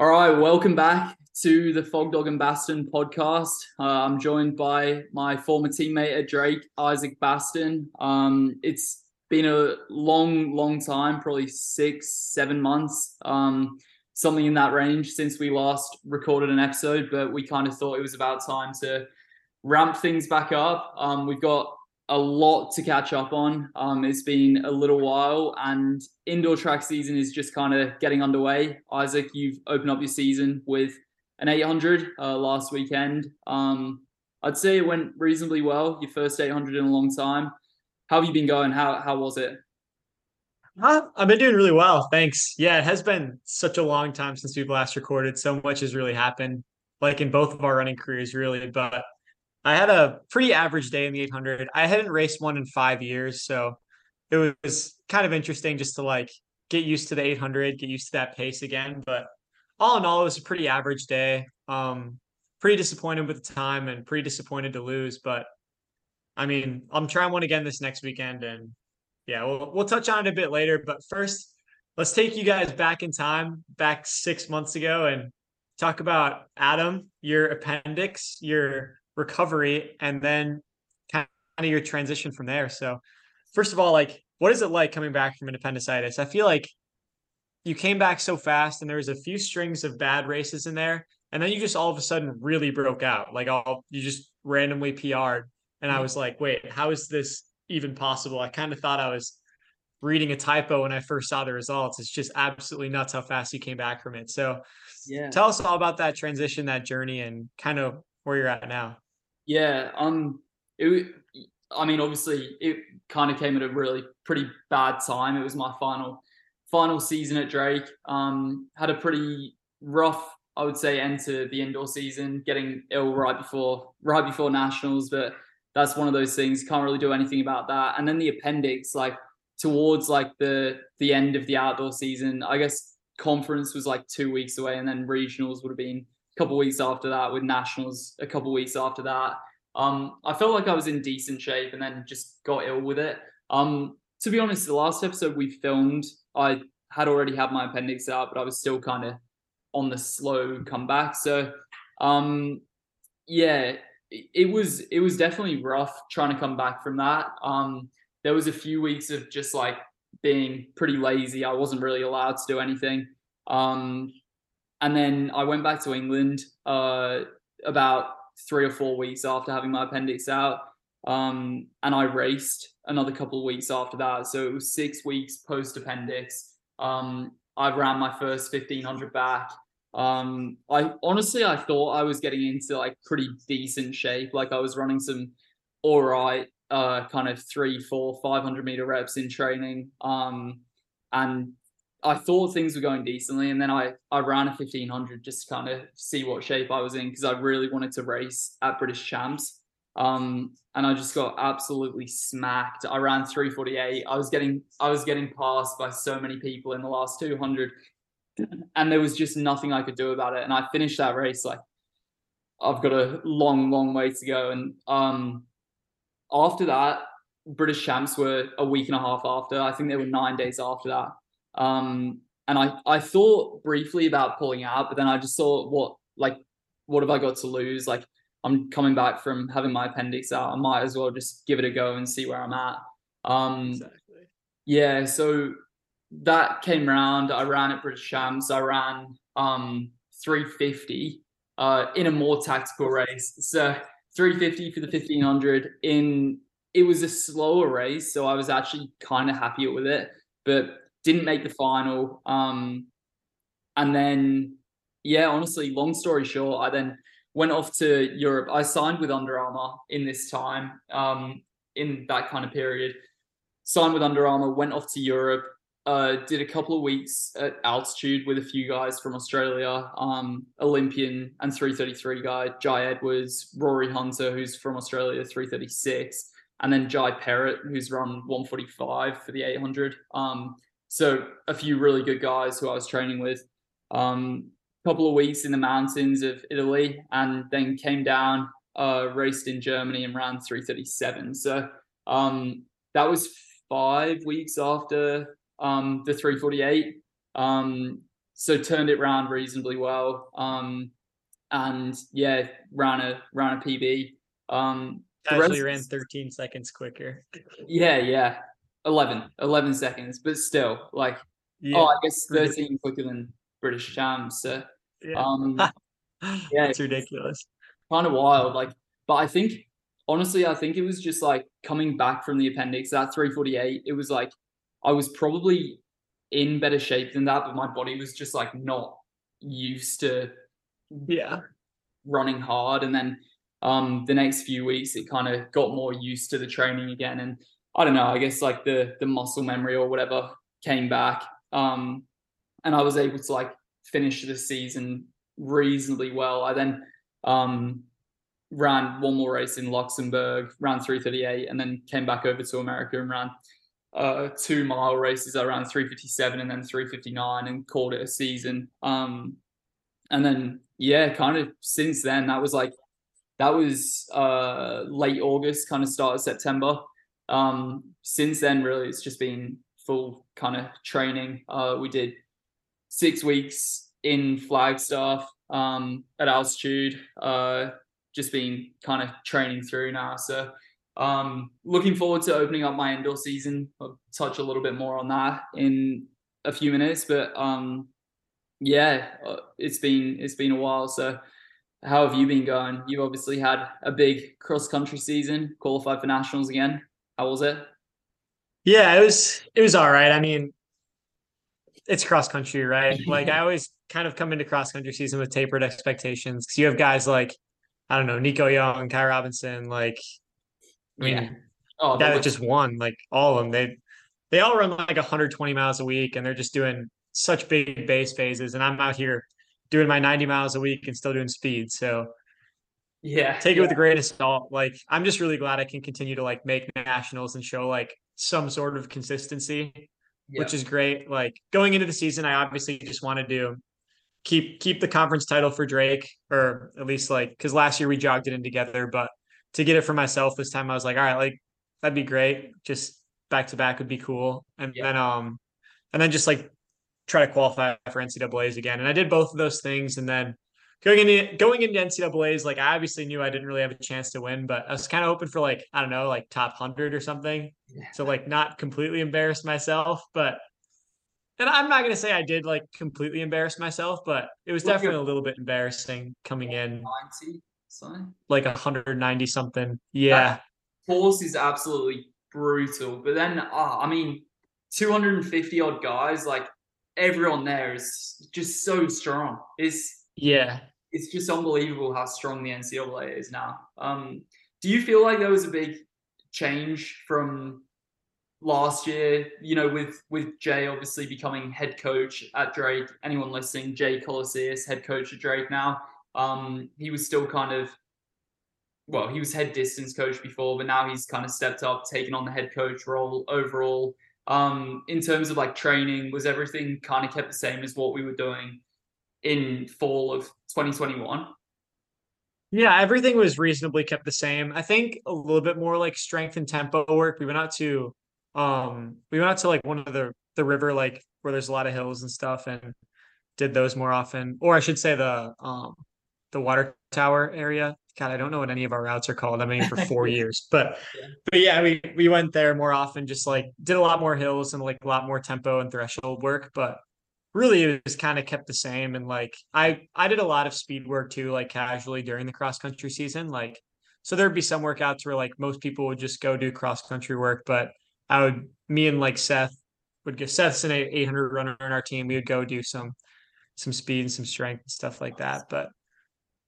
All right, welcome back to the Fogg Dog and Basten podcast. Uh, I'm joined by my former teammate at Drake, Isaac Basten. Um, it's been a long, long time, probably six, seven months, um, something in that range since we last recorded an episode, but we kind of thought it was about time to ramp things back up. Um, we've got a lot to catch up on. Um, it's been a little while, and indoor track season is just kind of getting underway. Isaac, you've opened up your season with an 800 uh, last weekend. Um, I'd say it went reasonably well. Your first 800 in a long time. How have you been going? How how was it? Huh? I've been doing really well, thanks. Yeah, it has been such a long time since we've last recorded. So much has really happened, like in both of our running careers, really. But I had a pretty average day in the 800. I hadn't raced one in five years, so it was kind of interesting just to like get used to the 800, get used to that pace again. But all in all, it was a pretty average day. Um, pretty disappointed with the time and pretty disappointed to lose. But I mean, I'm trying one again this next weekend, and yeah, we'll we'll touch on it a bit later. But first, let's take you guys back in time, back six months ago, and talk about Adam, your appendix, your recovery and then kind of your transition from there. So, first of all, like, what is it like coming back from an appendicitis? I feel like you came back so fast and there was a few strings of bad races in there. And then you just all of a sudden really broke out. Like, all you just randomly PR'd. And I mm-hmm. was like, wait, how is this even possible? I kind of thought I was reading a typo when I first saw the results. It's just absolutely nuts how fast you came back from it. So, yeah. tell us all about that transition, that journey, and kind of where you're at now. Yeah, um, it. I mean, obviously, it kind of came at a really pretty bad time. It was my final final season at Drake. Um, had a pretty rough, I would say, end to the indoor season. Getting ill right before right before nationals, but that's one of those things. Can't really do anything about that. And then the appendix, like towards like the the end of the outdoor season, I guess conference was like two weeks away, and then regionals would have been couple weeks after that with nationals a couple weeks after that. Um i felt like i was in decent shape and then just got ill with it. Um to be honest the last episode we filmed i had already had my appendix out but i was still kind of on the slow comeback. So um yeah it was it was definitely rough trying to come back from that. Um there was a few weeks of just like being pretty lazy. I wasn't really allowed to do anything. Um and then I went back to England uh, about three or four weeks after having my appendix out. Um, and I raced another couple of weeks after that. So it was six weeks post appendix. Um, I ran my first 1500 back. Um, I honestly, I thought I was getting into like pretty decent shape. Like I was running some all right, uh, kind of three, four, 500 meter reps in training. Um, and I thought things were going decently, and then I I ran a fifteen hundred just to kind of see what shape I was in because I really wanted to race at British Champs. Um, and I just got absolutely smacked. I ran three forty eight. I was getting I was getting passed by so many people in the last two hundred, and there was just nothing I could do about it. And I finished that race like I've got a long, long way to go. And um, after that, British Champs were a week and a half after. I think they were nine days after that. Um, and I, I thought briefly about pulling out, but then I just saw what, like, what have I got to lose? Like, I'm coming back from having my appendix out. I might as well just give it a go and see where I'm at. Um, exactly. Yeah. So that came around. I ran at British Champs. I ran um, 350 uh, in a more tactical race. So 350 for the 1500 in it was a slower race, so I was actually kind of happier with it. But didn't make the final. Um, and then, yeah, honestly, long story short, I then went off to Europe. I signed with Under Armour in this time, um, in that kind of period. Signed with Under Armour, went off to Europe, uh, did a couple of weeks at altitude with a few guys from Australia, um, Olympian and 333 guy, Jye Edwards, Rory Hunter, who's from Australia, 336, and then Jye Perrott, who's run 145 for the 800. Um, so a few really good guys who I was training with. Um, couple of weeks in the mountains of Italy, and then came down, uh, raced in Germany and ran 337. So um, that was five weeks after um, the 348. Um, so turned it around reasonably well. Um, and yeah, ran a ran a PB. Um, actually ran 13 seconds quicker. Yeah, yeah, 11, 11 seconds, but still, like, yeah. oh, I guess 13 quicker than British champs. So, yeah, um, yeah it's ridiculous. Kind of wild, like, but I think honestly, I think it was just like coming back from the appendix, that 348, it was like I was probably in better shape than that, but my body was just like not used to yeah running hard. And then um the next few weeks it kind of got more used to the training again. And I don't know, I guess like the the muscle memory or whatever came back. Um and I was able to like finish the season reasonably well. I then um ran one more race in Luxembourg, ran 338, and then came back over to America and ran uh, two mile races around 357 and then 359 and called it a season. Um, and then, yeah, kind of since then, that was like, that was uh, late August, kind of start of September. Um, since then, really, it's just been full kind of training. Uh, we did six weeks in Flagstaff um, at altitude. Uh, just been kind of training through now. So um, looking forward to opening up my indoor season. I'll touch a little bit more on that in a few minutes, but um, yeah, uh, it's been it's been a while. So how have you been going? You've obviously had a big cross country season, qualified for nationals again. How was it? Yeah, it was it was all right. I mean, it's cross country, right? like I always kind of come into cross country season with tapered expectations because you have guys like I don't know, Nico Young, Ky Robinson, like I mean, yeah. oh, that just won, like all of them. They they all run like 120 miles a week and they're just doing such big base phases. And I'm out here doing my 90 miles a week and still doing speed. So yeah, take it with a grain of salt. Like I'm just really glad I can continue to like make nationals and show like some sort of consistency, yeah. which is great. Like going into the season, I obviously just wanted to keep keep the conference title for Drake, or at least like because last year we jogged it in together. But to get it for myself this time, I was like, all right, like that'd be great. Just back to back would be cool. And yeah. then um and then just like try to qualify for NCAA's again. And I did both of those things. And then going into going into NCAA's, like I obviously knew I didn't really have a chance to win, but I was kind of hoping for like, I don't know, like top hundred or something. Yeah. So like not completely embarrass myself, but and I'm not gonna say I did like completely embarrass myself, but it was definitely a little bit embarrassing coming in. 90 something? Like 190 something. Yeah. That course is absolutely brutal. But then uh, I mean 250 odd guys, like everyone there is just so strong. It's yeah. It's just unbelievable how strong the NCAA is now. Um, do you feel like there was a big change from last year, you know, with with Jay obviously becoming head coach at Drake. Anyone listening, Jay Colacius, head coach at Drake now. Um, he was still kind of well, he was head distance coach before, but now he's kind of stepped up, taken on the head coach role overall. Um, in terms of like training, was everything kind of kept the same as what we were doing in fall of 2021? Yeah, everything was reasonably kept the same. I think a little bit more like strength and tempo work. We went out to um we went out to like one of the the river like where there's a lot of hills and stuff and did those more often or i should say the um the water tower area god i don't know what any of our routes are called i mean for four years but yeah. but yeah we we went there more often just like did a lot more hills and like a lot more tempo and threshold work but really it was kind of kept the same and like i i did a lot of speed work too like casually during the cross country season like so there'd be some workouts where like most people would just go do cross country work but I would me and like Seth would get Seth's an 800 runner on our team. We would go do some some speed and some strength and stuff like that. But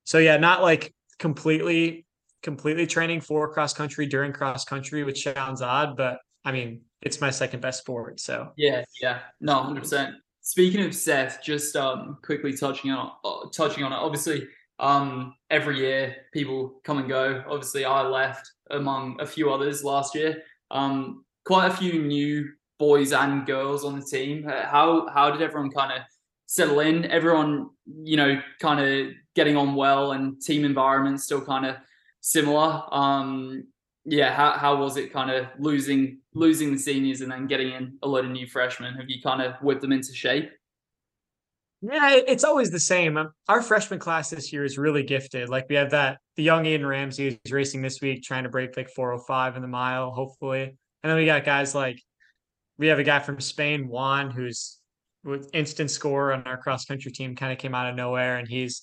so yeah, not like completely completely training for cross country during cross country, which sounds odd, but I mean it's my second best sport. So yeah, yeah, no, hundred percent. Speaking of Seth, just um quickly touching on uh, touching on it. Obviously, um every year people come and go. Obviously, I left among a few others last year. Um, quite a few new boys and girls on the team. Uh, how how did everyone kind of settle in? Everyone, you know, kind of getting on well, and team environment still kind of similar. Um, yeah, how how was it kind of losing losing the seniors and then getting in a lot of new freshmen? Have you kind of whipped them into shape? Yeah, it's always the same. Um, our freshman class this year is really gifted. Like we have that the young Aiden Ramsey who's racing this week, trying to break like 405 in the mile, hopefully. And then we got guys like we have a guy from Spain, Juan, who's with instant score on our cross country team, kind of came out of nowhere, and he's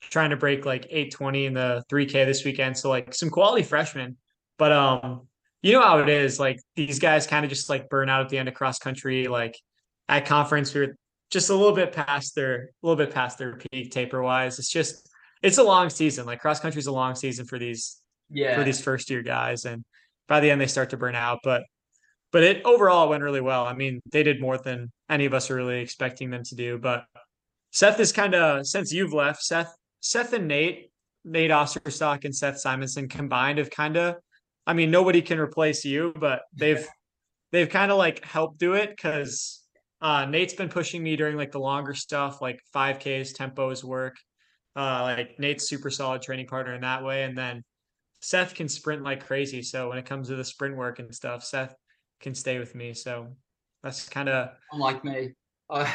trying to break like 820 in the 3K this weekend. So like some quality freshmen. But um, you know how it is. Like these guys kind of just like burn out at the end of cross country. Like at conference, we are just a little bit past their a little bit past their peak taper wise. It's just it's a long season. Like cross country is a long season for these yeah for these first year guys, and by the end they start to burn out. But but it overall went really well. I mean, they did more than any of us are really expecting them to do. But Seth is kind of since you've left, Seth Seth and Nate, Nate Osterstock and Seth Simonson combined have kind of I mean, nobody can replace you, but they've they've kind of like helped do it because uh, Nate's been pushing me during like the longer stuff, like 5Ks, tempos work. Uh, like Nate's super solid training partner in that way. And then Seth can sprint like crazy. So when it comes to the sprint work and stuff, Seth can stay with me. So that's kind of unlike me. Uh,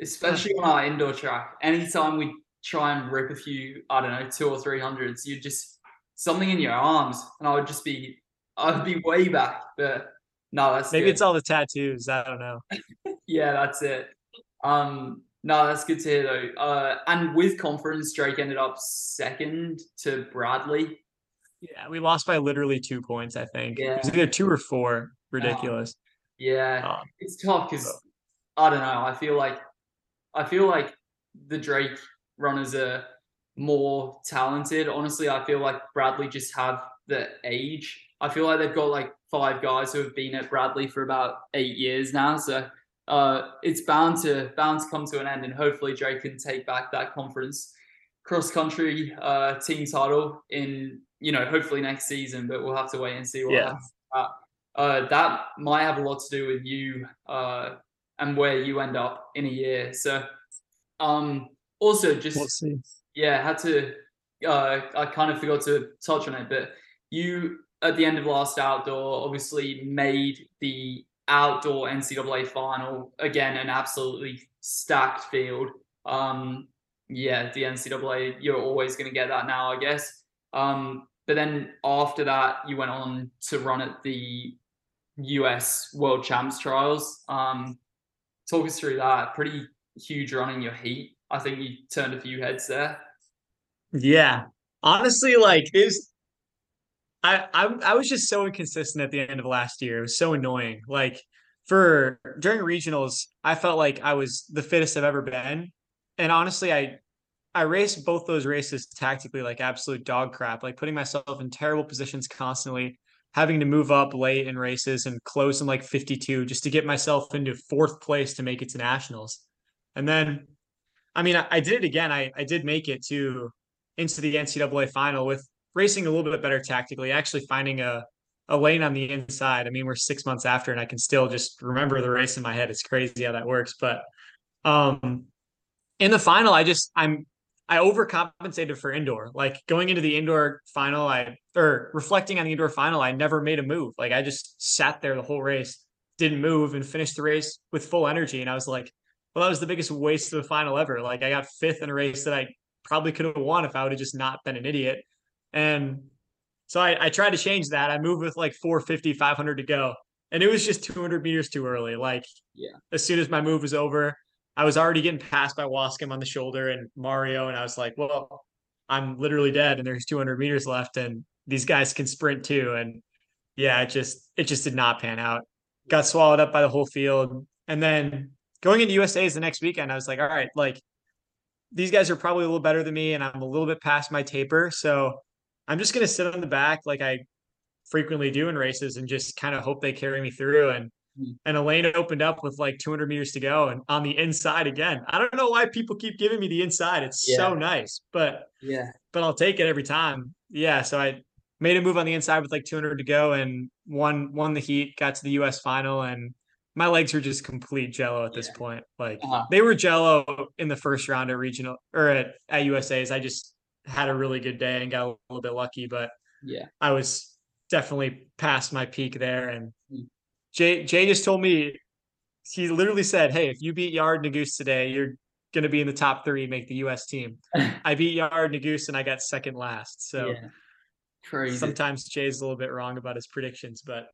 especially on our indoor track. Anytime we try and rip a few, I don't know, two or three hundreds, you just something in your arms, and I would just be, I'd be way back. But no, that's maybe good. it's all the tattoos. I don't know. yeah, that's it. Um, no, that's good to hear though. Uh, and with conference, Drake ended up second to Bradley. Yeah, we lost by literally two points. I think yeah. it was either two or four. Ridiculous. Um, yeah, um, it's tough because I don't know. I feel like I feel like the Drake runners are more talented. Honestly, I feel like Bradley just have the age. I feel like they've got like five guys who have been at Bradley for about eight years now. So uh, it's bound to bound to come to an end, and hopefully Drake can take back that conference cross country uh, team title in you know hopefully next season. But we'll have to wait and see what yeah. happens. Uh, that might have a lot to do with you uh, and where you end up in a year. So um, also just we'll yeah, had to. Uh, I kind of forgot to touch on it, but you at the end of last outdoor, obviously made the outdoor NCAA final again, an absolutely stacked field. Um, yeah, the NCAA, you're always going to get that now, I guess. Um, but then after that, you went on to run at the US World Champs trials. Um, talk us through that. Pretty huge run in your heat. I think you turned a few heads there. Yeah, honestly, like is I, I I was just so inconsistent at the end of last year. It was so annoying. Like for during regionals, I felt like I was the fittest I've ever been. And honestly, I I raced both those races tactically like absolute dog crap, like putting myself in terrible positions constantly, having to move up late in races and close in like 52 just to get myself into fourth place to make it to nationals. And then I mean, I, I did it again. I, I did make it to into the NCAA final with racing a little bit better tactically, actually finding a a lane on the inside. I mean, we're six months after, and I can still just remember the race in my head. It's crazy how that works. But um, in the final, I just I'm I overcompensated for indoor. Like going into the indoor final, I or reflecting on the indoor final, I never made a move. Like I just sat there the whole race, didn't move, and finished the race with full energy. And I was like, well, that was the biggest waste of the final ever. Like I got fifth in a race that I probably could have won if I would have just not been an idiot. And so I, I tried to change that. I moved with like 450, 500 to go. And it was just 200 meters too early. Like, yeah. As soon as my move was over, I was already getting passed by Waskom on the shoulder and Mario. And I was like, well, I'm literally dead and there's 200 meters left and these guys can sprint too. And yeah, it just, it just did not pan out. Got swallowed up by the whole field. And then going into USA's the next weekend, I was like, all right, like these guys are probably a little better than me and I'm a little bit past my taper. So I'm just going to sit on the back like I frequently do in races and just kind of hope they carry me through. And mm. and Elaine opened up with like 200 meters to go and on the inside again. I don't know why people keep giving me the inside. It's yeah. so nice, but yeah, but I'll take it every time. Yeah. So I made a move on the inside with like 200 to go and won won the heat, got to the US final and my legs were just complete jello at this yeah. point. Like uh-huh. they were jello in the first round at regional or at, at USA's. I just had a really good day and got a little bit lucky, but yeah, I was definitely past my peak there. And mm. Jay Jay just told me he literally said, "Hey, if you beat Yared Nuguse today, you're going to be in the top three, make the U.S. team. I beat Yared Nuguse and I got second last. So yeah. crazy. Sometimes Jay's a little bit wrong about his predictions, but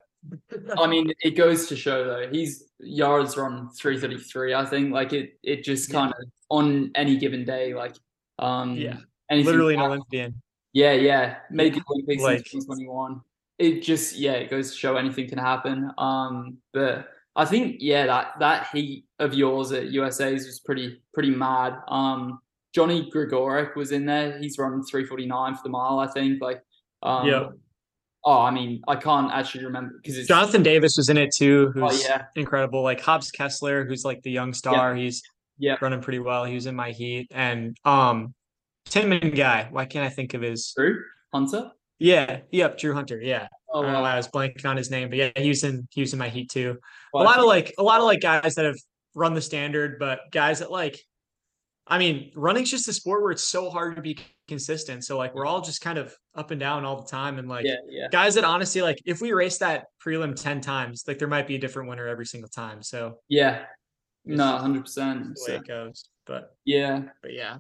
I mean, it goes to show though he's yards run 333. I think like it it just kind of on any given day like um yeah literally an Olympian. Yeah, yeah, make it Olympics like, in 2021. It just yeah, it goes to show anything can happen. Um, but I think yeah, that that heat of yours at USA's was pretty pretty mad. Um, Johnny Gregorek was in there. He's run 349 for the mile, I think. Like, um, yeah. Oh, I mean, I can't actually remember because Jonathan Davis was in it too, who's oh, yeah. incredible. Like Hobbs Kessler, who's like the young star. Yeah. He's yeah running pretty well. He was in my heat, and um, Tinman guy. Why can't I think of his Drew Hunter? Yeah, yep, Drew Hunter. Yeah, oh, I know why I was blanking on his name, but yeah, he was in he was in my heat too. Well, a lot of like a lot of like guys that have run the standard, but guys that like, I mean, running's just a sport where it's so hard to be consistent. So like we're all just kind of up and down all the time, and like yeah, yeah. guys that honestly like if we race that prelim ten times, like there might be a different winner every single time. So yeah, no, hundred percent. The way so. it goes, but yeah, but yeah.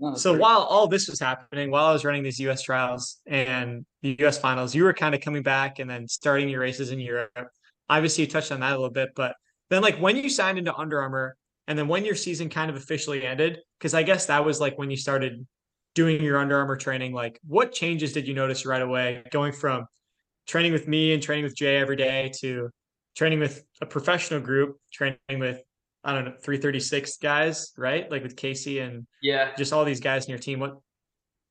No, so great. while all this was happening, while I was running these U.S. trials and the U.S. finals, you were kind of coming back and then starting your races in Europe. Obviously, you touched on that a little bit, but then like when you signed into Under Armour and then when your season kind of officially ended, because I guess that was like when you started doing your Under Armour training. Like, what changes did you notice right away going from training with me and training with Jay every day to training with a professional group, training with I don't know, 336 guys, right? Like with Casey and yeah, just all these guys in your team. What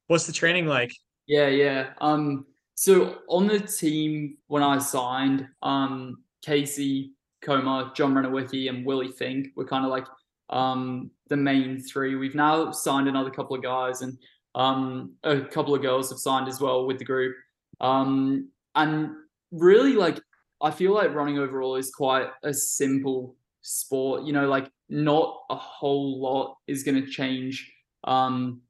what's the training like? Yeah, yeah. Um so on the team when I signed, um Casey, Comber, John Reniewicki, and Willie Fink were kind of like um the main three. We've now signed another couple of guys and um a couple of girls have signed as well with the group. Um and really like I feel like running overall is quite a simple sport. You know, like not a whole lot is going to change. Um,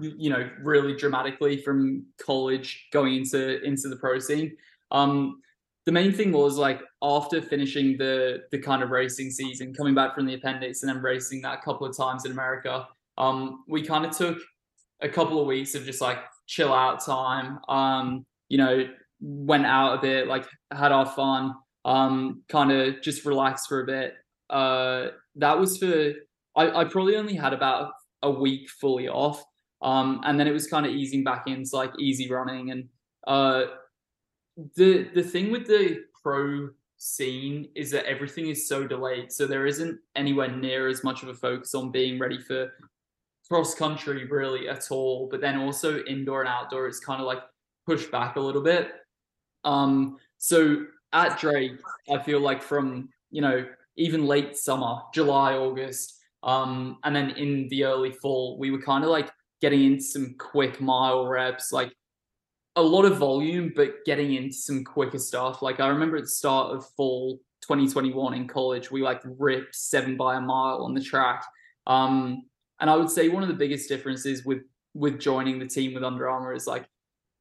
you know, really dramatically from college going into into the pro scene. Um, the main thing was like after finishing the the kind of racing season, coming back from the appendix and then racing that a couple of times in America, um, we kind of took a couple of weeks of just like chill out time. Um, you know, went out a bit, like had our fun um, kind of just relaxed for a bit. Uh, that was for I, I probably only had about a week fully off, um, and then it was kind of easing back into like easy running. And uh, the the thing with the pro scene is that everything is so delayed, so there isn't anywhere near as much of a focus on being ready for cross country really at all. But then also indoor and outdoor is kind of like pushed back a little bit. Um, so at Drake, I feel like from you know even late summer, July, August, um, and then in the early fall, we were kind of like getting into some quick mile reps, like a lot of volume, but getting into some quicker stuff. Like I remember at the start of fall 2021 in college, we like ripped seven by a mile on the track. Um, and I would say one of the biggest differences with with joining the team with Under Armour is like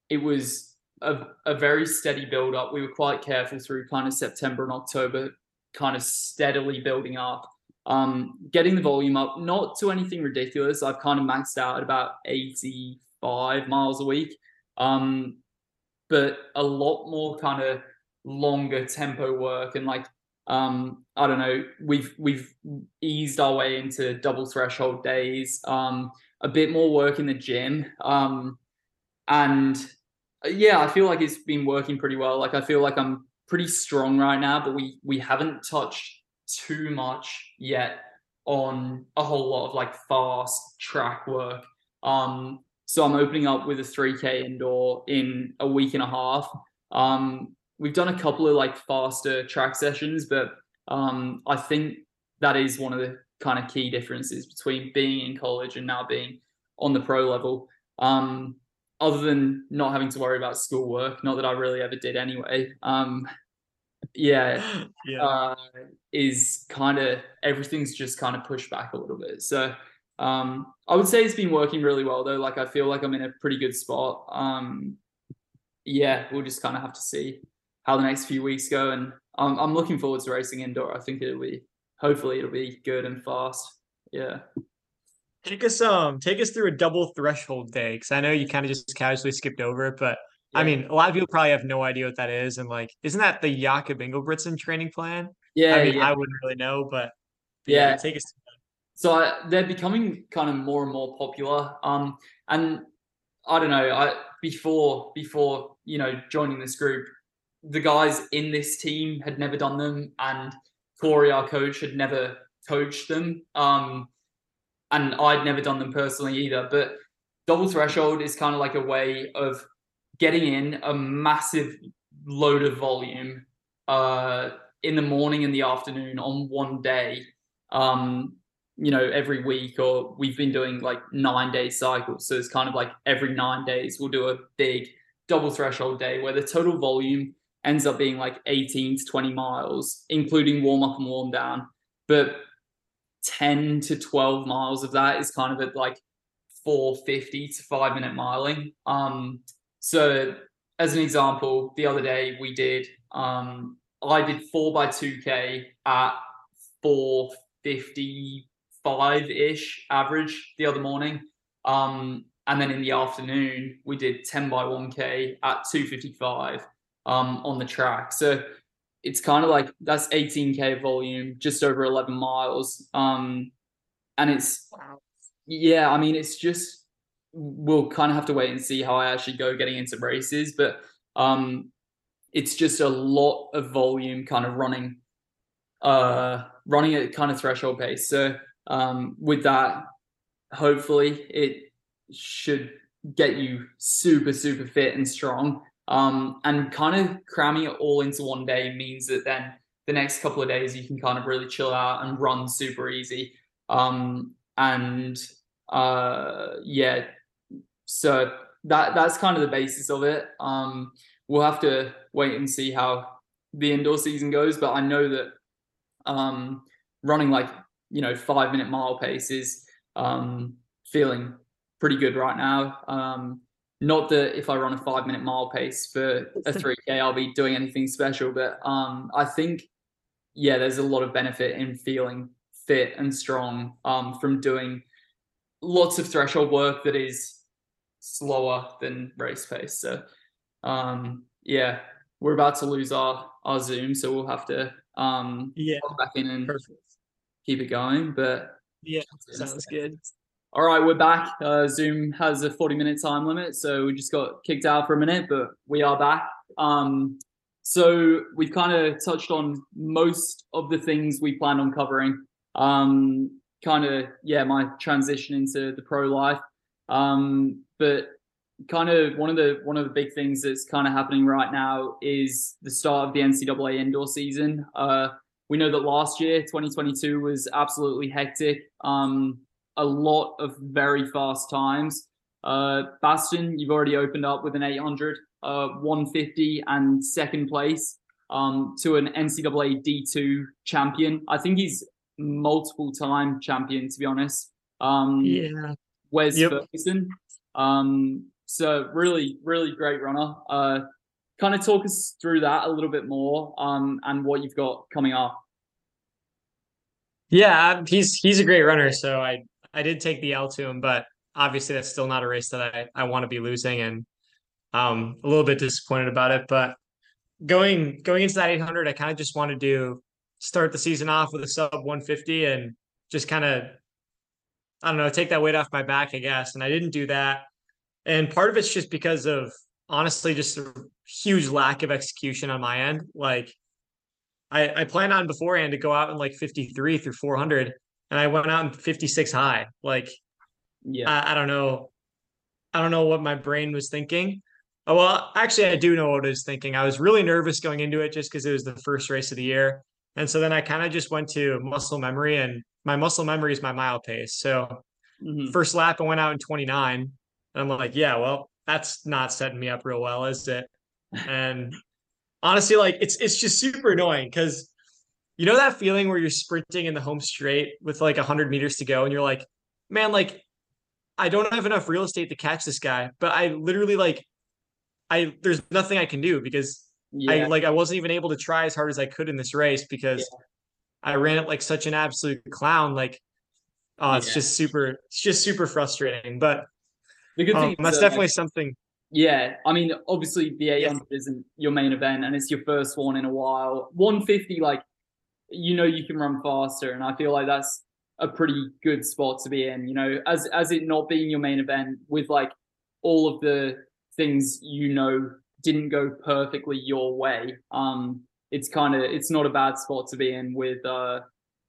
it was a, a very steady build up. We were quite careful through kind of September and October, kind of steadily building up, um, getting the volume up, not to anything ridiculous. I've kind of maxed out at about 85 miles a week, um, but a lot more kind of longer tempo work and like um i don't know we've we've eased our way into double threshold days um a bit more work in the gym um and yeah, I feel like it's been working pretty well. Like I feel like I'm pretty strong right now, but we we haven't touched too much yet on a whole lot of like fast track work. Um, so I'm opening up with a 3K indoor in a week and a half. Um, we've done a couple of like faster track sessions, but um, I think that is one of the kind of key differences between being in college and now being on the pro level. Um, other than not having to worry about schoolwork, not that I really ever did anyway. Um, yeah, yeah. Uh, is kind of everything's just kind of pushed back a little bit. So um, I would say it's been working really well though. Like I feel like I'm in a pretty good spot. Um, yeah, we'll just kind of have to see how the next few weeks go, and I'm, I'm looking forward to racing indoor. I think it'll be hopefully it'll be good and fast. Yeah. take us um take us through a double threshold day because I know you kind of just casually skipped over it, but yeah. I mean a lot of people probably have no idea what that is, and like isn't that the Jakob Ingebrigtsen training plan? Yeah, I mean yeah. I wouldn't really know, but yeah, yeah take us. So I, they're becoming kind of more and more popular. Um, and I don't know. I before before you know joining this group, the guys in this team had never done them, and Corey, our coach, had never coached them. Um, and I'd never done them personally either. But double threshold is kind of like a way of getting in a massive load of volume uh, in the morning and the afternoon on one day. Um, you know, every week, or we've been doing like nine day cycles. So it's kind of like every nine days we'll do a big double threshold day where the total volume ends up being like 18 to 20 miles, including warm up and warm down. But 10 to 12 miles of that is kind of at like 450 to five minute miling. Um, so as an example, the other day we did, um, I did four by 2K at 455 ish average the other morning. Um, and then in the afternoon, we did 10 by 1K at 255 um, on the track. So it's kind of like that's 18k volume, just over 11 miles. Um, and it's yeah, I mean, it's just we'll kind of have to wait and see how I actually go getting into races, but um, it's just a lot of volume, kind of running, uh, running at kind of threshold pace. So um, with that, hopefully it should get you super super fit and strong um, and kind of cramming it all into one day means that then the next couple of days you can kind of really chill out and run super easy. Um, and uh, yeah, so that that's kind of the basis of it. Um, we'll have to wait and see how the indoor season goes, but I know that um, running like you know five minute mile pace is um, feeling pretty good right now. Um, not that if I run a five minute mile pace for a 3K, I'll be doing anything special, but um, I think, yeah, there's a lot of benefit in feeling fit and strong um, from doing lots of threshold work that is slower than race pace. So, um, yeah, we're about to lose our, our Zoom, so we'll have to um, yeah back in and Perfect. Keep it going. But yeah, sounds good. All right, we're back. Uh, Zoom has a 40 minute time limit, so we just got kicked out for a minute, but we are back. Um, so we've kind of touched on most of the things we planned on covering. Um, kind of, yeah, my transition into the pro life. Um, but kind of one of the one of the big things that's kind of happening right now is the start of the NCAA indoor season. Uh, we know that last year, 2022, was absolutely hectic. Um, a lot of very fast times. Uh, Basten, you've already opened up with an 800, uh, 150, and second place um, to an NCAA D2 champion. I think he's multiple time champion, to be honest. Um, yeah. Wes yep. Ferguson. Um, so really, really great runner. Uh, kind of talk us through that a little bit more um, and what you've got coming up. Yeah, he's he's a great runner. So I I did take the L to him, but obviously that's still not a race that I, I want to be losing and um a little bit disappointed about it. But going going into that 800, I kind of just wanted to start the season off with a sub 150 and just kind of I don't know, take that weight off my back, I guess. And I didn't do that. And part of it's just because of honestly just a huge lack of execution on my end. Like I, I planned on beforehand to go out in like 53 through 400 and I went out in 56 high. Like, yeah, I, I, don't know. I don't know what my brain was thinking. Oh, well, actually, I do know what I was thinking. I was really nervous going into it just because it was the first race of the year. And so then I kind of just went to muscle memory, and my muscle memory is my mile pace. So, mm-hmm. first lap, I went out in 29. And I'm like, yeah, well, that's not setting me up real well, is it? And honestly, like, it's it's just super annoying because you know that feeling where you're sprinting in the home straight with like 100 meters to go and you're like man like i don't have enough real estate to catch this guy but i literally like i there's nothing i can do because yeah. i like i wasn't even able to try as hard as i could in this race because yeah. i ran it like such an absolute clown like Oh, it's Yeah. just super. It's just super frustrating. But The good um, thing that's that, definitely something. Yeah, I mean, obviously the 800 isn't your main event, and it's your first one in a while. 150, like you know, you can run faster, and I feel like that's a pretty good spot to be in. You know, as as it not being your main event, with like all of the things you know didn't go perfectly your way. Um, it's kind of it's not a bad spot to be in with uh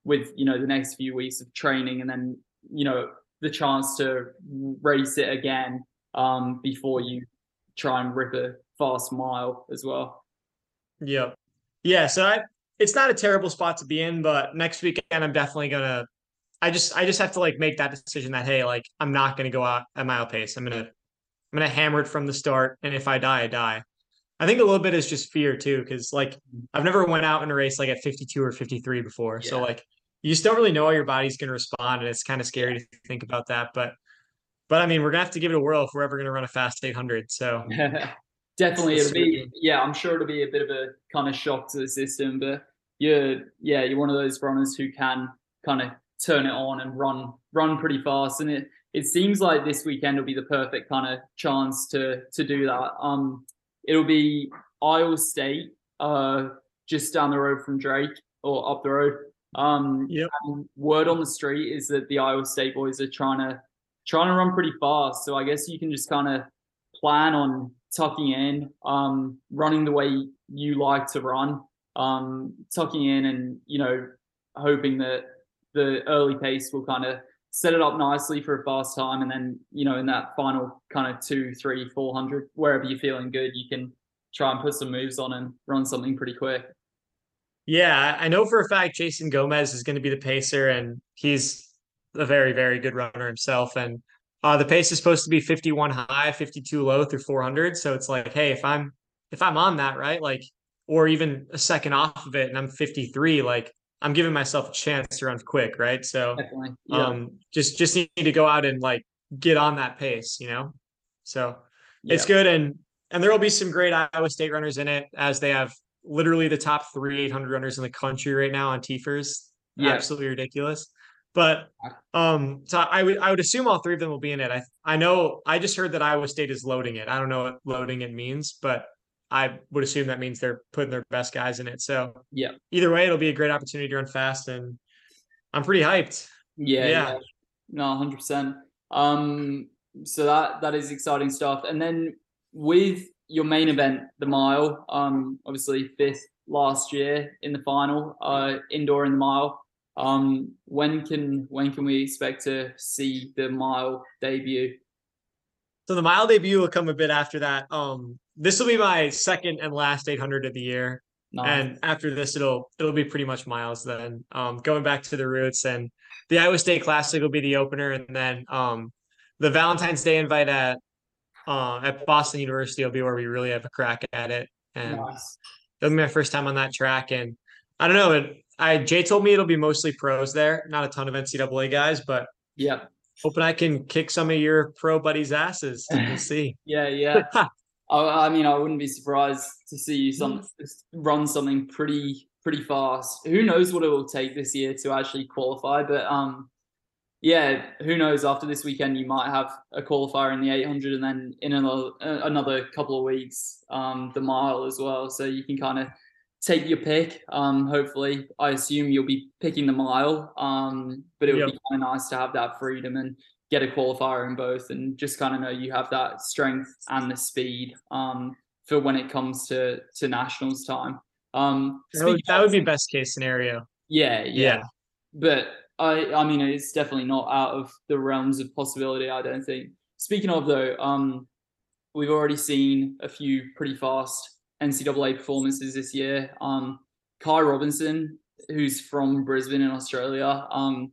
with you know the next few weeks of training, and then you know the chance to race it again um before you try and rip a fast mile as well. Yeah, yeah. So I, it's not a terrible spot to be in, but next weekend I'm definitely gonna. I just, I just have to like make that decision that hey, like I'm not gonna go out at mile pace. I'm gonna, I'm gonna hammer it from the start, and if I die, I die. I think a little bit is just fear too, because like mm-hmm. I've never went out in a race like at 52 or 53 before, so like you just don't really know how your body's gonna respond, and it's kind of scary to think about that. But, but I mean, we're gonna have to give it a whirl if we're ever gonna run a fast 800. So Definitely, it'll be yeah. I'm sure it'll be a bit of a kind of shock to the system, but you're yeah, you're one of those runners who can kind of turn it on and run run pretty fast, and it it seems like this weekend will be the perfect kind of chance to to do that. Um, it'll be Iowa State, uh, just down the road from Drake or up the road. Um, Yep. word on the street is that the Iowa State boys are trying to trying to run pretty fast. So I guess you can just kind of plan on tucking in, um, running the way you like to run, um, tucking in, and you know, hoping that the early pace will kind of set it up nicely for a fast time, and then you know, in that final kind of two, three, four hundred, wherever you're feeling good, you can try and put some moves on and run something pretty quick. Yeah, I know for a fact Jason Gomez is going to be the pacer, and he's a very, very good runner himself. And uh, the pace is supposed to be 51 high, 52 low through 400. So it's like, hey, if I'm if I'm on that, right, like, or even a second off of it, and I'm 53, like, I'm giving myself a chance to run quick, right? So, Yeah. um, just just need to go out and like get on that pace, you know. So it's good, and and there will be some great Iowa State runners in it, as they have literally the top three 800 runners in the country right now on TFRRS. Yeah. Absolutely ridiculous. But um, so I would I would assume all three of them will be in it. I I know I just heard that Iowa State is loading it. I don't know what loading it means, but I would assume that means they're putting their best guys in it. So Yeah. either way, it'll be a great opportunity to run fast, and I'm pretty hyped. Yeah, Yeah. yeah. No, hundred percent. Um, so that that is exciting stuff. And then with your main event, the mile, um, obviously fifth last year in the final, uh, indoor in the mile. Um, when can when can we expect to see the mile debut? So the mile debut will come a bit after that. Um, this will be my second and last 800 of the year. Nice. and after this it'll it'll be pretty much miles then um going back to the roots and the iowa state classic will be the opener and then um the valentine's day invite at uh at boston university will be where we really have a crack at it and nice. it'll be my first time on that track and i don't know it, i jay told me it'll be mostly pros there not a ton of ncaa guys but Yeah, hoping i can kick some of your pro buddies asses we'll see yeah, yeah. I, I mean, I wouldn't be surprised to see you some run something pretty pretty fast. Who knows what it will take this year to actually qualify? But um, yeah, who knows? After this weekend, you might have a qualifier in the 800, and then in another uh, another couple of weeks, um, the mile as well. So you can kind of take your pick. Um, hopefully, I assume you'll be picking the mile. Um, but it would Yep. be kind of nice to have that freedom and get a qualifier in both and just kind of know you have that strength and the speed um, for when it comes to to nationals time. Um, that would, that would be best case scenario yeah, yeah, yeah But I, I mean, it's definitely not out of the realms of possibility. I don't think. Speaking of though, um, we've already seen a few pretty fast NCAA performances this year. Um, Ky Robinson, who's from Brisbane in Australia, um,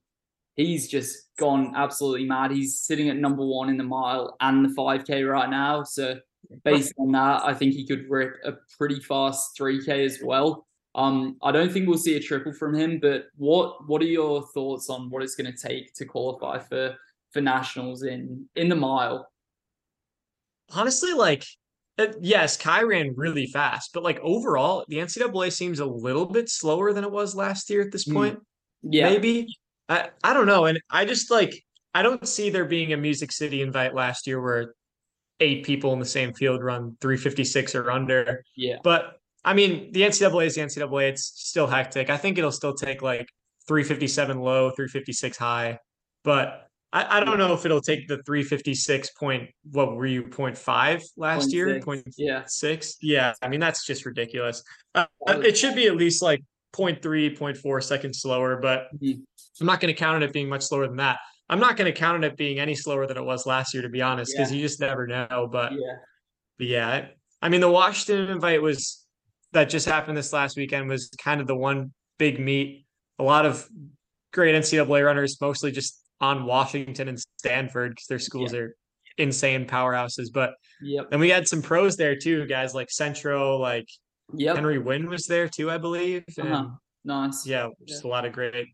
he's just gone absolutely mad. He's sitting at number one in the mile and the 5K right now. So based on that, I think he could rip a pretty fast 3K as well. Um, I don't think we'll see a triple from him, but what what are your thoughts on what it's going to take to qualify for for nationals in in the mile? honestly, like, yes, Ky ran really fast, but like overall, the NCAA seems a little bit slower than it was last year at this Mm, point. Yeah, Maybe. I I don't know, and I just like I don't see there being a Music City invite last year where eight people in the same field run 356 or under. Yeah. But I mean, the NCAA is the NCAA. It's still hectic. I think it'll still take like 357 low, 356 high. But I, I don't know if it'll take the 356 point, what were you, 0.5 last year? six. Point Yeah. six? Yeah. I mean, that's just ridiculous. Uh, it should be at least like 0.3, 0.4 seconds slower, but Mhm. I'm not going to count on it being much slower than that. I'm not going to count on it being any slower than it was last year, to be honest, because you just never know. But Yeah. but yeah, I mean, the Washington invite was that just happened this last weekend was kind of the one big meet. A lot of great NCAA runners, mostly just on Washington and Stanford because their schools are insane powerhouses. But Yep. then we had some pros there too, guys like Centro, like Yep. Henry Wynne was there too, I believe. And Uh-huh. Nice. yeah, just a lot of great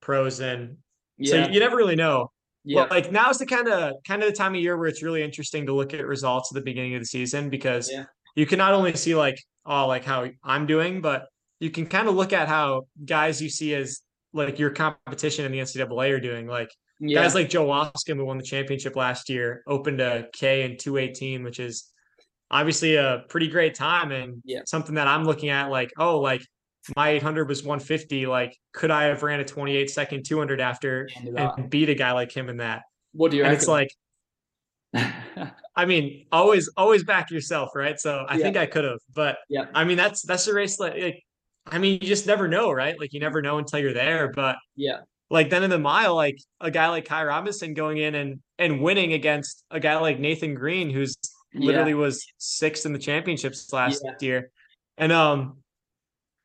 pros and Yeah. so you never really know. yeah. Well, like now's the kind of kind of the time of year where it's really interesting to look at results at the beginning of the season because Yeah. you can not only see like oh like how I'm doing, but you can kind of look at how guys you see as like your competition in the NCAA are doing. Like yeah. guys like Joe Waskom who won the championship last year opened a K in 218, which is obviously a pretty great time and Yeah. something that I'm looking at like, oh, like my 800 was 150. Like, could I have ran a 28 second 200 after and beat a guy like him in that? what do you And reckon? it's like, I mean, always, always back yourself, right? So I Yeah. think I could have, but yeah. I mean, that's that's a race like, like, I mean, you just never know, right? Like, you never know until you're there. But Yeah. like then in the mile, like a guy like Ky Robinson going in and and winning against a guy like Nathan Green, who's literally was sixth in the championships last Yeah. year. And um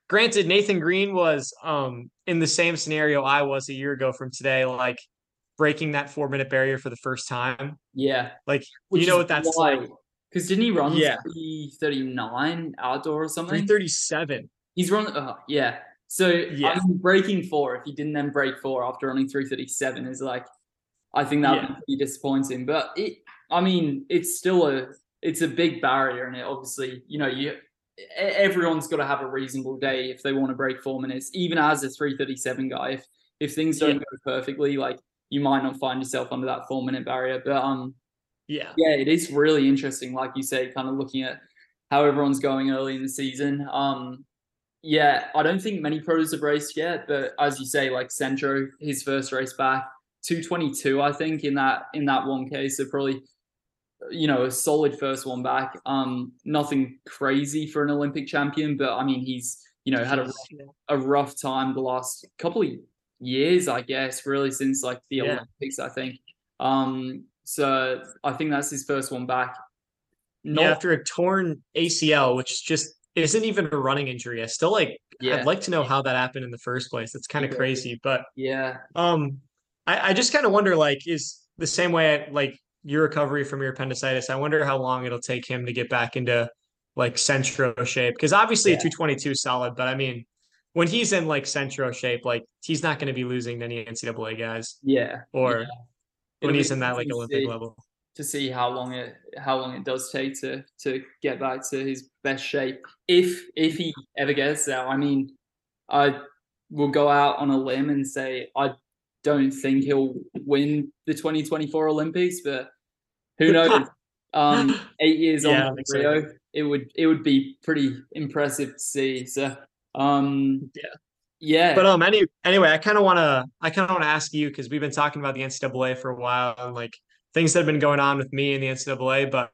granted, Nathan Green was um in the same scenario I was a year ago from today, like breaking that four minute barrier for the first time. Yeah. Like Which you know what that's why- like. Because didn't he run Yeah. 339 outdoor or something? 337. He's run. Oh, yeah. So Yeah. I mean, breaking four. If he didn't then break four after running 337 is like, I think that Yeah. would be disappointing. But it, I mean, it's still a, it's a big barrier, and it obviously, you know, you, everyone's got to have a reasonable day if they want to break four minutes. Even as a 337 guy, if if things don't go perfectly, like you might not find yourself under that four minute barrier. But um, Yeah. yeah, it is really interesting, like you say, kind of looking at how everyone's going early in the season. Um, yeah, I don't think many pros have raced yet, but as you say, like Centro, his first race back, 222, I think, in that in that one case. So probably, you know, a solid first one back. Um, nothing crazy for an Olympic champion, but I mean he's, you know, had a a rough time the last couple of years, I guess, really since like the Yeah. Olympics, I think. Um, so I think that's his first one back. Not, yeah, after a torn ACL, which just isn't even a running injury. I still like yeah, I'd like to know how that happened in the first place. It's kind of crazy, but yeah, Um, I, I just kind of wonder, like, is the same way, like your recovery from your appendicitis. I wonder how long it'll take him to get back into like centro shape because obviously Yeah. a 222 solid, but I mean, when he's in like centro shape, like he's not going to be losing to any NCAA guys yeah. or yeah. when It'll he's in that like Olympic see- level. to see how long it how long it does take to to get back to his best shape if if he ever gets there i mean i will go out on a limb and say i don't think he'll win the 2024 olympics but who knows um eight years Yeah, on from so. rio it would it would be pretty impressive to see so um Yeah. yeah But um, any anyway, I kind of want to I kind of want to ask you because we've been talking about the NCAA for a while and like things that have been going on with me and the NCAA. But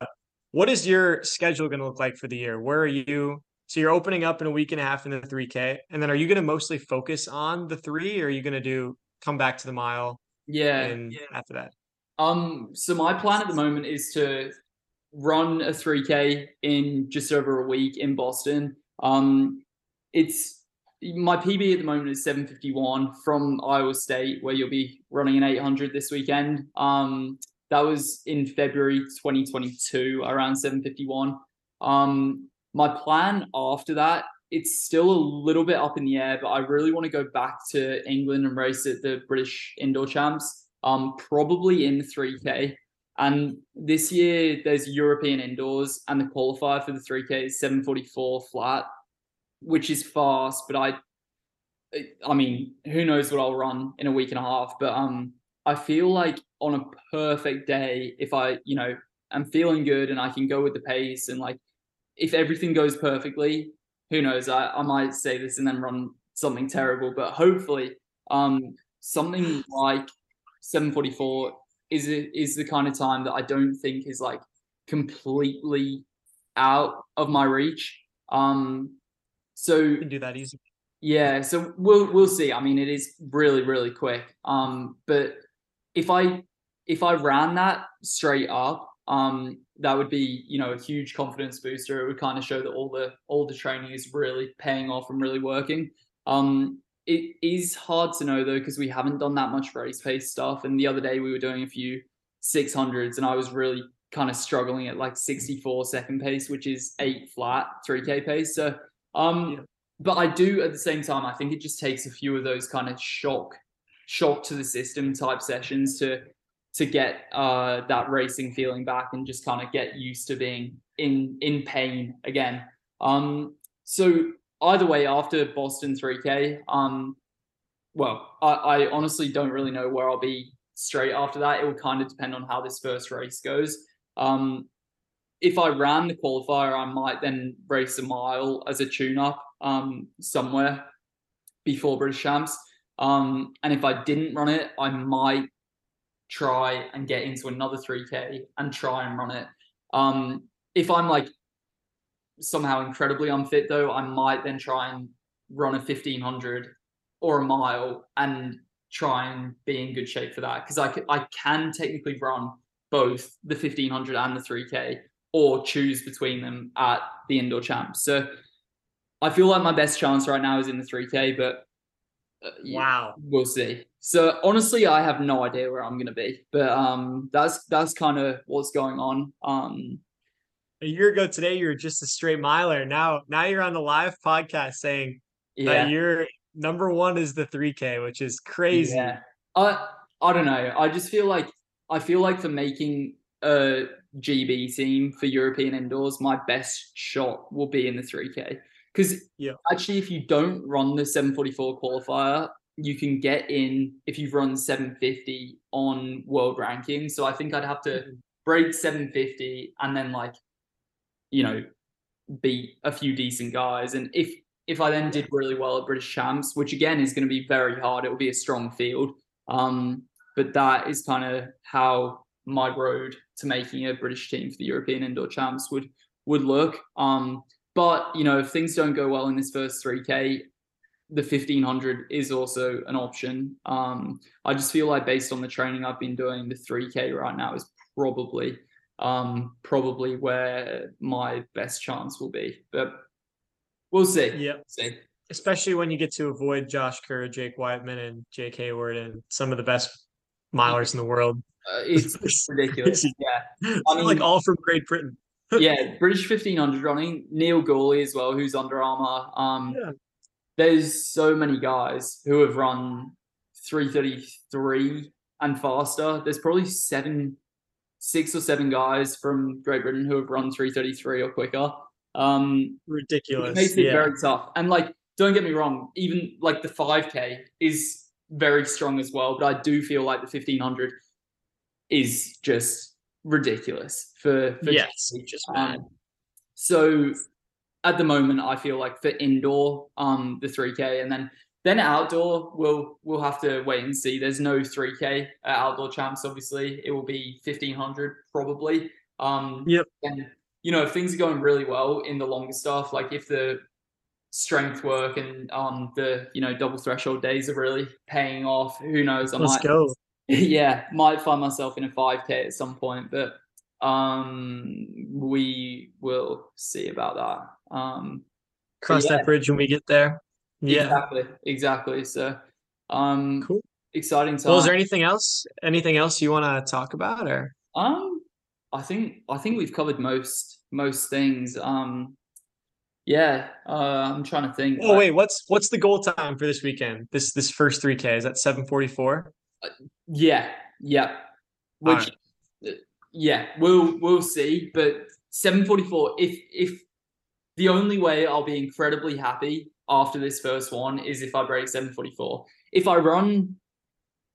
what is your schedule going to look like for the year? Where are you? So you're opening up in a week and a half in the 3K, and then are you going to mostly focus on the three, or are you going to do come back to the mile yeah and after that? Um, so my plan at the moment is to run a 3K in just over a week in Boston. Um, it's my PB at the moment is 751 from Iowa State, where you'll be running an 800 this weekend. Um, that was in February 2022, around 751. Um, my plan after that, it's still a little bit up in the air, but I really want to go back to England and race at the British Indoor Champs um, probably in 3K. And this year there's European indoors, and the qualifier for the 3K is 744 flat, which is fast. But I, I mean, who knows what I'll run in a week and a half, but um, I feel like on a perfect day, if I, you know, I'm feeling good and I can go with the pace and like, if everything goes perfectly, who knows? I, I might say this and then run something terrible, but hopefully, um, something like 744 is is the kind of time that I don't think is like completely out of my reach. Um, so you can do that easy. Yeah, so we'll we'll see. I mean, it is really really quick. Um, but if I if I ran that straight up, um, that would be you know a huge confidence booster. It would kind of show that all the all the training is really paying off and really working. Um, it is hard to know though because we haven't done that much race pace stuff. And the other day we were doing a few 600s, and I was really kind of struggling at like 64 second pace, which is eight flat 3k pace. So um, yeah. but I do at the same time. I think it just takes a few of those kind of shock shock to the system type sessions to to get uh, that racing feeling back and just kind of get used to being in in pain again. Um, so either way, after Boston 3K, um, well, I, I honestly don't really know where I'll be straight after that. It will kind of depend on how this first race goes. Um, if I ran the qualifier, I might then race a mile as a tune-up um, somewhere before British Champs. Um, and if I didn't run it, I might try and get into another 3K and try and run it. Um, if I'm like somehow incredibly unfit though, I might then try and run a 1500 or a mile and try and be in good shape for that because I, I can technically run both the 1500 and the 3k or choose between them at the indoor champs so i feel like my best chance right now is in the 3k but uh, wow we'll see so honestly i have no idea where i'm going to be but um that's that's kind of what's going on um a year ago today you were just a straight miler. Now now you're on the live podcast saying yeah. that you're number one is the 3K, which is crazy. Yeah. I I don't know. I just feel like I feel like for making a GB team for European indoors, my best shot will be in the 3K. Because yeah. actually, if you don't run the 744 qualifier, you can get in if you've run 750 on world ranking. So I think I'd have to mm-hmm. break 750 and then like you know, beat a few decent guys. And if if I then did really well at British Champs, which again is going to be very hard, it will be a strong field. Um, but that is kind of how my road to making a British team for the European Indoor Champs would would look. Um, but you know, if things don't go well in this first 3K, the 1500 is also an option. Um, I just feel like based on the training I've been doing, the 3K right now is probably um, probably where my best chance will be. But we'll see. Yeah. See. Especially when you get to avoid Josh Kerr, Jake Wightman, and Jake Heyward, and some of the best milers in the world. Uh, it's, ridiculous. Yeah. I mean, like all from Great Britain. Yeah, British 1500 running. Neil Gourley as well, who's Under Armour. Um, yeah. There's so many guys who have run 333 and faster. There's probably seven six or seven guys from Great Britain who have run 333 or quicker. Um, Ridiculous. It makes it yeah. very tough. And like, don't get me wrong, even like the 5K is very strong as well. But I do feel like the 1500 is just ridiculous for, for yes, just um, so at the moment, I feel like for indoor, um, the 3K, and then then outdoor, we'll we'll have to wait and see. There's no 3K at outdoor champs. Obviously, it will be 1500 probably. Um, yep. And you know, if things are going really well in the longer stuff, like if the strength work and um the you know double threshold days are really paying off, who knows? I Let's might, go. Yeah, might find myself in a 5K at some point, but um we will see about that. Um cross yeah. that bridge when we get there. Yeah. Exactly. Exactly. So um cool. Exciting time. Well, is there anything else? Anything else you want to talk about or um I think I think we've covered most most things. Um yeah, uh, I'm trying to think. Oh wait, what's what's the goal time for this weekend? This this first 3K is that 744? Uh, yeah, yeah. Which right. Yeah, we'll we'll see, but 744 if if the only way I'll be incredibly happy after this first one is if I break 744. If I run,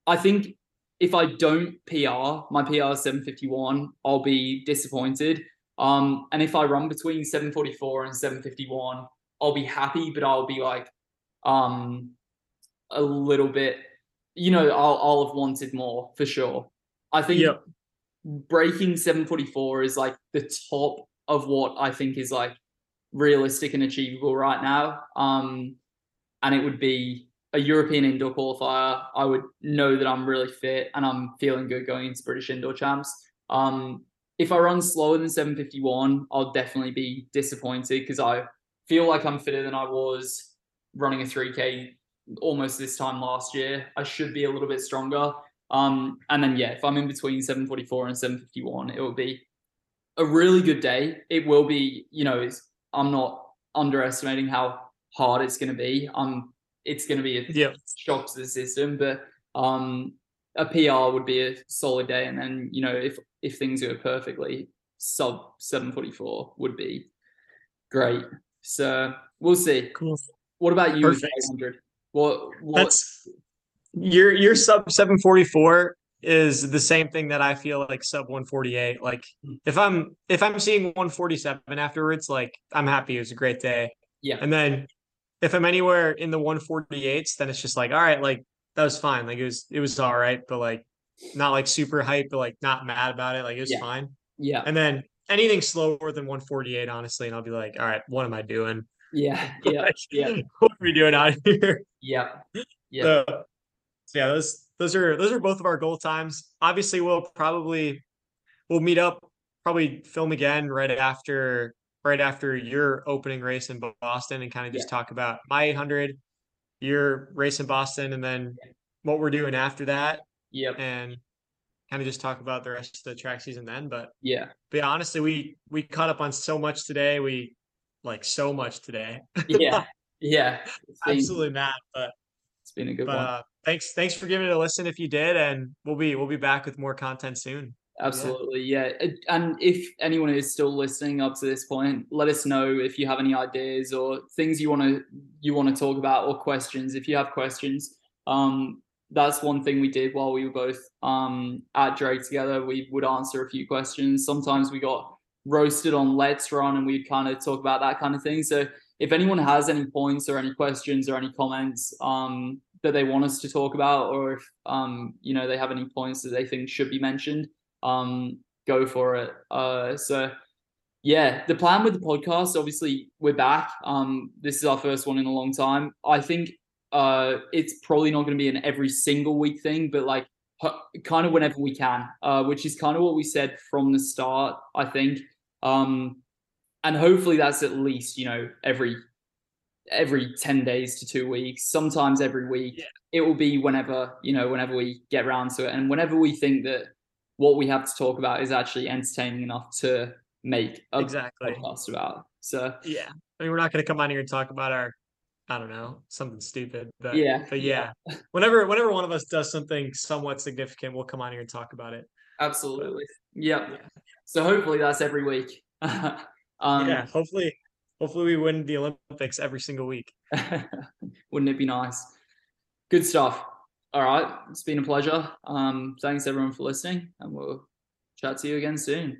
I think if I don't PR, my PR is 751, I'll be disappointed. Um, and if I run between 744 and 751, I'll be happy, but I'll be like um a little bit, you know, I'll I'll have wanted more for sure. I think Yep. breaking 744 is like the top of what I think is like realistic and achievable right now. Um, and it would be a European indoor qualifier. I would know that I'm really fit and I'm feeling good going into British indoor champs. Um, if I run slower than 751, I'll definitely be disappointed because I feel like I'm fitter than I was running a 3K almost this time last year. I should be a little bit stronger. Um, and then yeah, if I'm in between 744 and 751, it will be a really good day. It will be, you know, I'm not underestimating how hard it's going to be. Um, it's going to be a Yeah. shock to the system, but um, a PR would be a solid day. And then you know, if if things go perfectly, sub 744 would be great. So we'll see. Cool. What about you? with Perfect. 800? What? That's your your sub 744 is the same thing that I feel like sub 148. Like Mm. if I'm if I'm seeing 147 afterwards, like I'm happy. It was a great day. yeah, And then if I'm anywhere in the 148s, then it's just like, all right, like that was fine. Like it was it was all right, but like not like super hype, but like not mad about it. Like it was Yeah. fine. yeah, And then anything slower than 148, honestly, and I'll be like, all right, what am I doing? Yeah, yeah, Like, yeah, what are we doing out here? yeah, yeah, So, so yeah, those those are those are both of our goal times. Obviously, we'll probably we'll meet up, probably film again right after right after your opening race in Boston, and kind of just talk about my 800, your race in Boston, and then what we're doing after that, yep, and kind of just talk about the rest of the track season then. But yeah, but yeah, honestly, we we caught up on so much today. We like so much today. yeah, yeah. Been, Absolutely mad, but it's been a good but one. uh, thanks thanks for giving it a listen if you did and we'll be we'll be back with more content soon Absolutely, yeah. It- And if anyone is still listening up to this point, let us know if you have any ideas or things you want to you want to talk about or questions. If you have questions, um, that's one thing we did while we were both um, at Drake together. We would answer a few questions. Sometimes we got roasted on LetsRun, and we'd kind of talk about that kind of thing. So if anyone has any points or any questions or any comments um, that they want us to talk about, or if um, you know they have any points that they think should be mentioned, um, go for it. Uh, so yeah, the plan with the podcast, obviously, we're back. Um, this is our first one in a long time. I think uh, it's probably not going to be an every single week thing, but like kind of whenever we can, uh, which is kind of what we said from the start. I think, um, and hopefully that's at least you know every every 10 days to two weeks sometimes every week. Yeah. it will be whenever you know whenever we get around to it. And whenever we think that what we have to talk about is actually entertaining enough to make a exactly. podcast about so. Yeah. I mean we're not going to come on here and talk about our i don't know something stupid but Yeah, but yeah, whenever whenever one of us does something somewhat significant we'll come on here and talk about it. Absolutely. Yep. Yeah. So hopefully that's every week. Um yeah hopefully hopefully we win the olympics every single week. Wouldn't it be nice? Good stuff. All right it's been a pleasure. Um thanks everyone for listening and we'll chat to you again soon.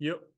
Yep